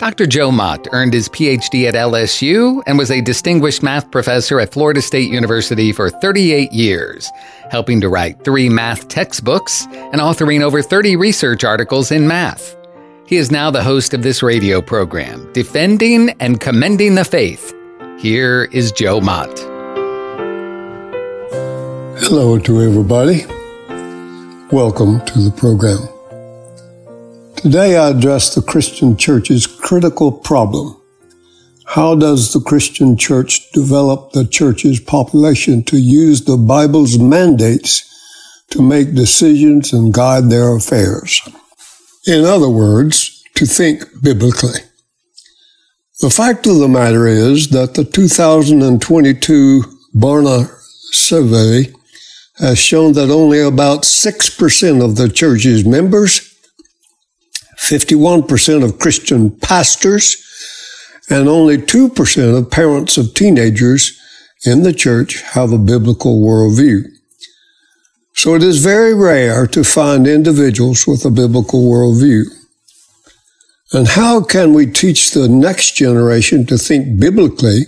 Dr. Joe Mott earned his PhD at LSU and was a distinguished math professor at Florida State University for 38 years, helping to write three math textbooks and authoring over 30 research articles in math. He is now the host of this radio program, Defending and Commending the Faith. Here is Joe Mott. Hello to everybody. Welcome to the program. Today I address the Christian church's critical problem. How does the Christian church develop the church's population to use the Bible's mandates to make decisions and guide their affairs? In other words, to think biblically. The fact of the matter is that the 2022 Barna survey has shown that only about 6% of the church's members 51% of Christian pastors, and only 2% of parents of teenagers in the church have a biblical worldview. So it is very rare to find individuals with a biblical worldview. And how can we teach the next generation to think biblically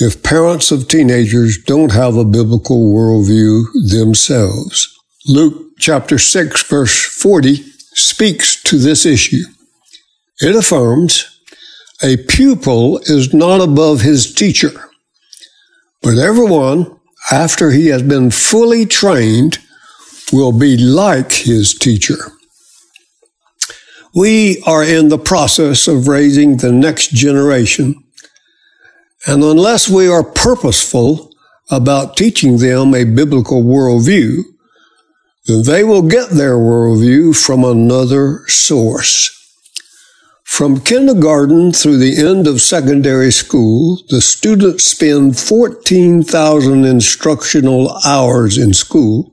if parents of teenagers don't have a biblical worldview themselves? Luke chapter 6 verse 40 speaks to this issue. It affirms a pupil is not above his teacher, but everyone, after he has been fully trained, will be like his teacher. We are in the process of raising the next generation, and unless we are purposeful about teaching them a biblical worldview, they will get their worldview from another source. From kindergarten through the end of secondary school, the students spend 14,000 instructional hours in school,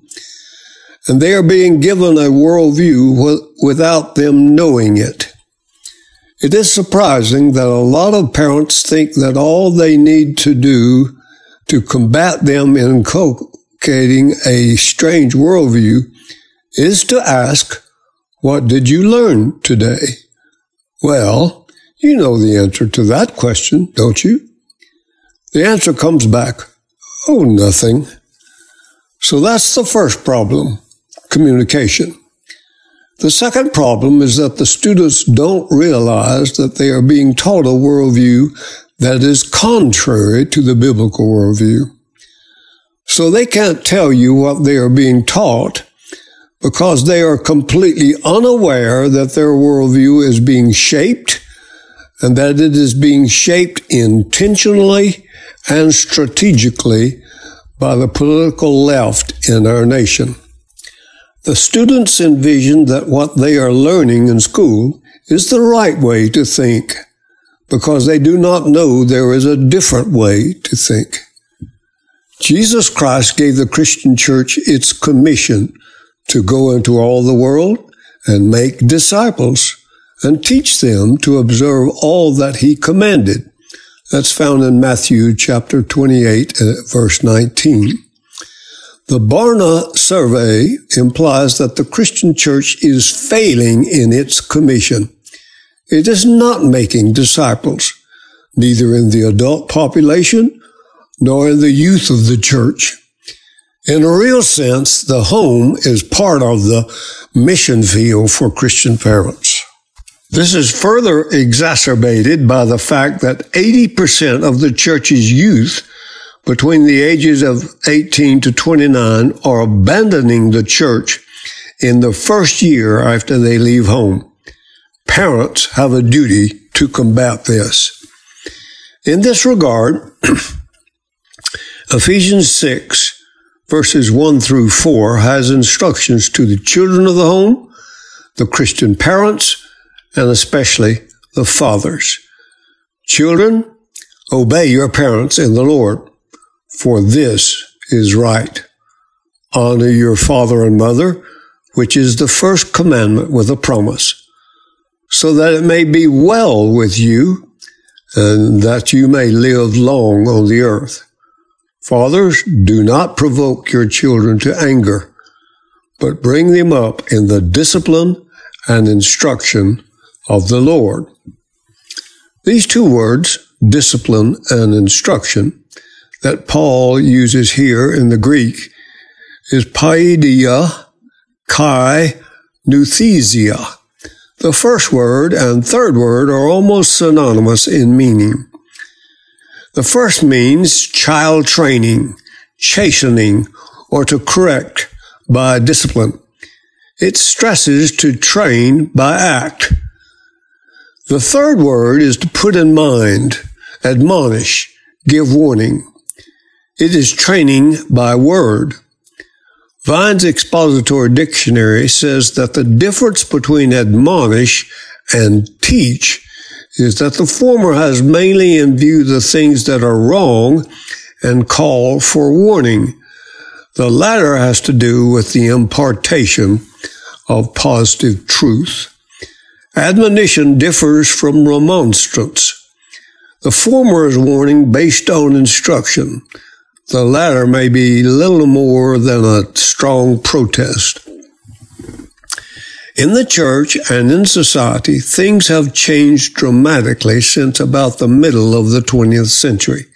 and they are being given a worldview without them knowing it. It is surprising that a lot of parents think that all they need to do to combat them in a strange worldview is to ask, What did you learn today? Well, you know the answer to that question, don't you? The answer comes back, Oh, nothing. So that's the first problem communication. The second problem is that the students don't realize that they are being taught a worldview that is contrary to the biblical worldview. So they can't tell you what they are being taught because they are completely unaware that their worldview is being shaped and that it is being shaped intentionally and strategically by the political left in our nation. The students envision that what they are learning in school is the right way to think because they do not know there is a different way to think. Jesus Christ gave the Christian church its commission to go into all the world and make disciples and teach them to observe all that he commanded. That's found in Matthew chapter 28 uh, verse 19. The Barna survey implies that the Christian church is failing in its commission. It is not making disciples, neither in the adult population nor in the youth of the church. In a real sense, the home is part of the mission field for Christian parents. This is further exacerbated by the fact that 80% of the church's youth between the ages of 18 to 29 are abandoning the church in the first year after they leave home. Parents have a duty to combat this. In this regard, Ephesians 6 verses 1 through 4 has instructions to the children of the home, the Christian parents, and especially the fathers. Children, obey your parents in the Lord, for this is right. Honor your father and mother, which is the first commandment with a promise, so that it may be well with you and that you may live long on the earth. Fathers, do not provoke your children to anger, but bring them up in the discipline and instruction of the Lord. These two words, discipline and instruction, that Paul uses here in the Greek is paideia, kai, nouthesia. The first word and third word are almost synonymous in meaning. The first means child training, chastening, or to correct by discipline. It stresses to train by act. The third word is to put in mind, admonish, give warning. It is training by word. Vine's Expository Dictionary says that the difference between admonish and teach is that the former has mainly in view the things that are wrong and call for warning. The latter has to do with the impartation of positive truth. Admonition differs from remonstrance. The former is warning based on instruction. The latter may be little more than a strong protest. In the church and in society, things have changed dramatically since about the middle of the 20th century.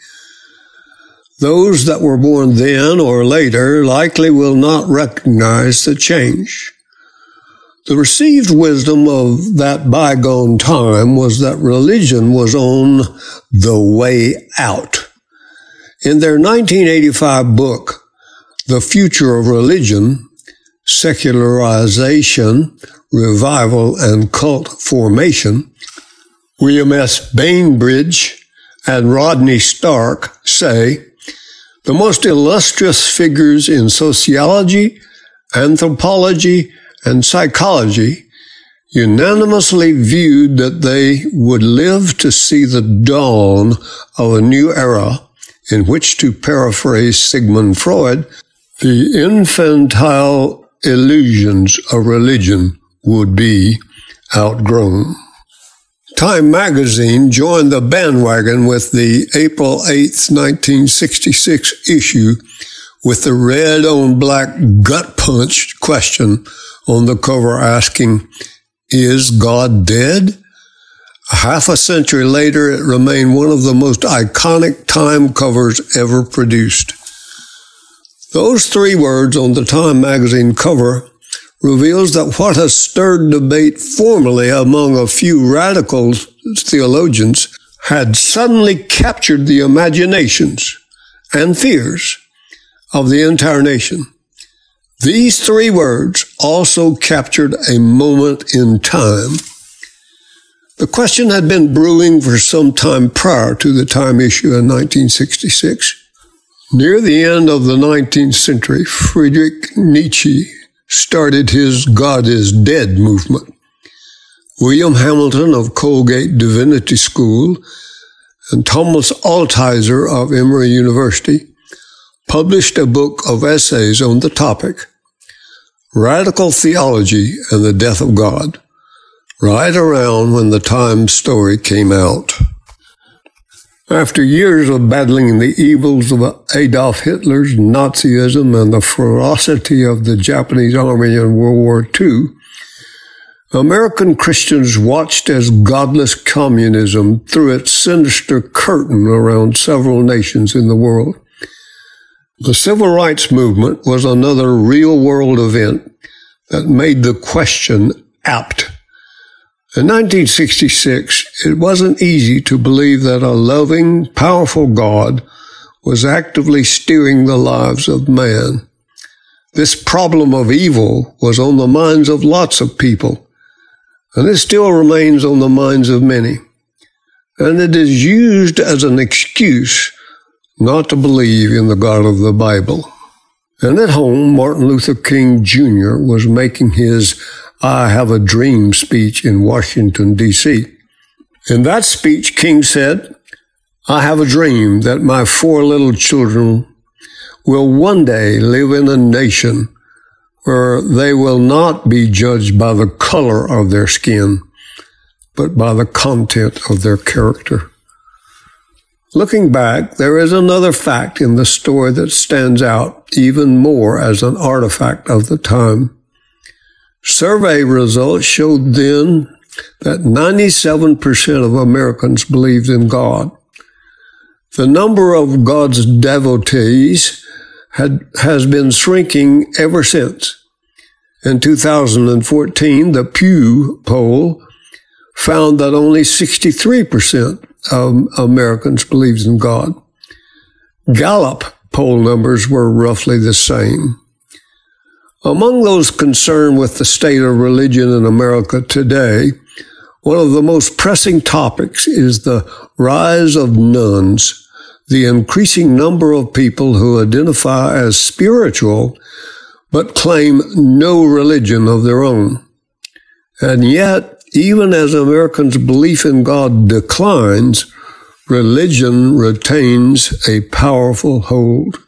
Those that were born then or later likely will not recognize the change. The received wisdom of that bygone time was that religion was on the way out. In their 1985 book, The Future of Religion, Secularization, Revival, and Cult Formation, William S. Bainbridge and Rodney Stark say the most illustrious figures in sociology, anthropology, and psychology unanimously viewed that they would live to see the dawn of a new era in which, to paraphrase Sigmund Freud, the infantile illusions of religion would be outgrown. Time magazine joined the bandwagon with the April 8, 1966 issue with the red on black gut punch question on the cover asking, Is God dead? Half a century later, it remained one of the most iconic Time covers ever produced. Those three words on the Time magazine cover reveals that what has stirred debate formerly among a few radical theologians had suddenly captured the imaginations and fears of the entire nation. These three words also captured a moment in time. The question had been brewing for some time prior to the time issue in 1966. Near the end of the 19th century, Friedrich Nietzsche started his God is Dead movement. William Hamilton of Colgate Divinity School and Thomas Altizer of Emory University published a book of essays on the topic, Radical Theology and the Death of God, right around when the Times story came out. After years of battling the evils of Adolf Hitler's Nazism and the ferocity of the Japanese army in World War II, American Christians watched as godless communism threw its sinister curtain around several nations in the world. The civil rights movement was another real world event that made the question apt in 1966, it wasn't easy to believe that a loving, powerful God was actively steering the lives of man. This problem of evil was on the minds of lots of people, and it still remains on the minds of many. And it is used as an excuse not to believe in the God of the Bible. And at home, Martin Luther King Jr. was making his I Have a Dream speech in Washington, D.C. In that speech, King said, I have a dream that my four little children will one day live in a nation where they will not be judged by the color of their skin, but by the content of their character. Looking back, there is another fact in the story that stands out even more as an artifact of the time. Survey results showed then that 97% of Americans believed in God. The number of God's devotees had, has been shrinking ever since. In 2014, the Pew poll found that only 63% of Americans believed in God. Gallup poll numbers were roughly the same. Among those concerned with the state of religion in America today, one of the most pressing topics is the rise of nones, the increasing number of people who identify as spiritual but claim no religion of their own. And yet, even as Americans' belief in God declines, religion retains a powerful hold.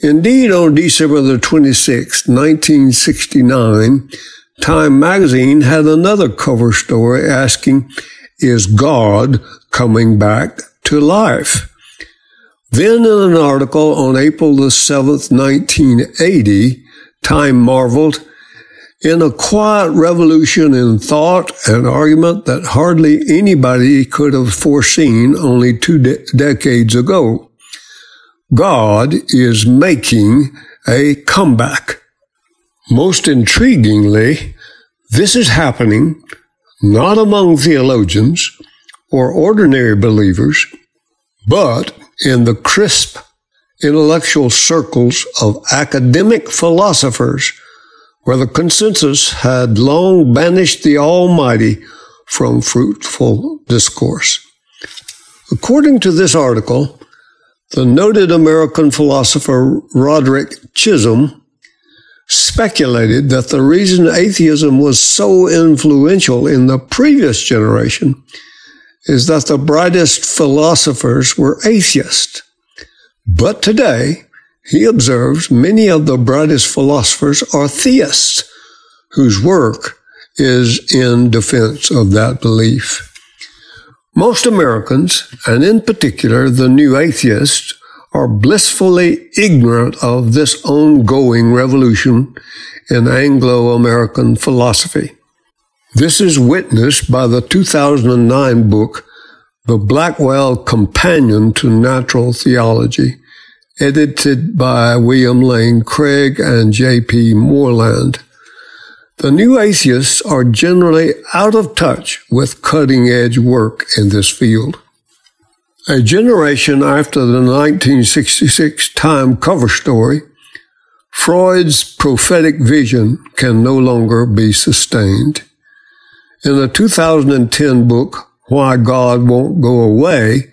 Indeed, on December the 26th, 1969, Time magazine had another cover story asking, Is God coming back to life? Then, in an article on April the 7th, 1980, Time marveled, in a quiet revolution in thought and argument that hardly anybody could have foreseen only two de- decades ago. God is making a comeback. Most intriguingly, this is happening not among theologians or ordinary believers, but in the crisp intellectual circles of academic philosophers, where the consensus had long banished the Almighty from fruitful discourse. According to this article, the noted American philosopher Roderick Chisholm speculated that the reason atheism was so influential in the previous generation is that the brightest philosophers were atheists. But today, he observes many of the brightest philosophers are theists whose work is in defense of that belief. Most Americans, and in particular the new atheists, are blissfully ignorant of this ongoing revolution in Anglo American philosophy. This is witnessed by the 2009 book, The Blackwell Companion to Natural Theology, edited by William Lane Craig and J.P. Moreland. The new atheists are generally out of touch with cutting edge work in this field. A generation after the 1966 Time cover story, Freud's prophetic vision can no longer be sustained. In the 2010 book, Why God Won't Go Away,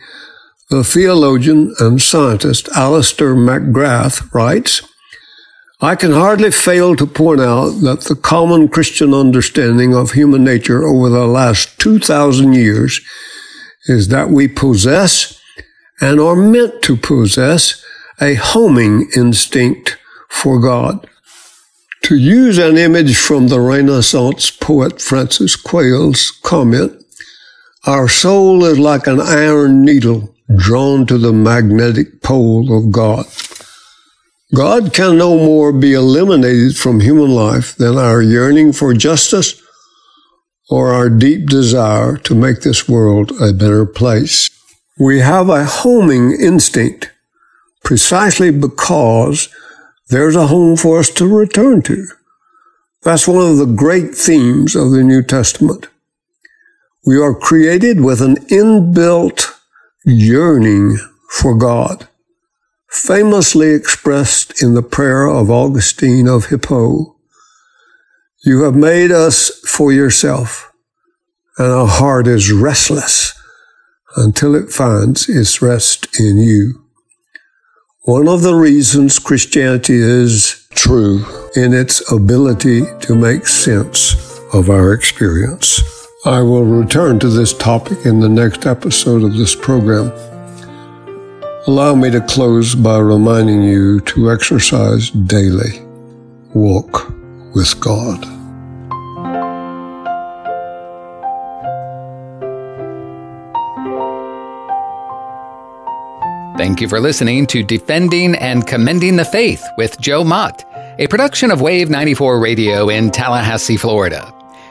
the theologian and scientist Alister McGrath writes, I can hardly fail to point out that the common Christian understanding of human nature over the last 2,000 years is that we possess and are meant to possess a homing instinct for God. To use an image from the Renaissance poet Francis Quarles' comment, our soul is like an iron needle drawn to the magnetic pole of God. God can no more be eliminated from human life than our yearning for justice or our deep desire to make this world a better place. We have a homing instinct precisely because there's a home for us to return to. That's one of the great themes of the New Testament. We are created with an inbuilt yearning for God, famously expressed in the prayer of Augustine of Hippo you have made us for yourself, and our heart is restless until it finds its rest in you. One of the reasons Christianity is true in its ability to make sense of our experience. I will return to this topic in the next episode of this program. Allow me to close by reminding you to exercise daily walk with God. Thank you for listening to Defending and Commending the Faith with Joe Mott, a production of Wave 94 Radio in Tallahassee, Florida.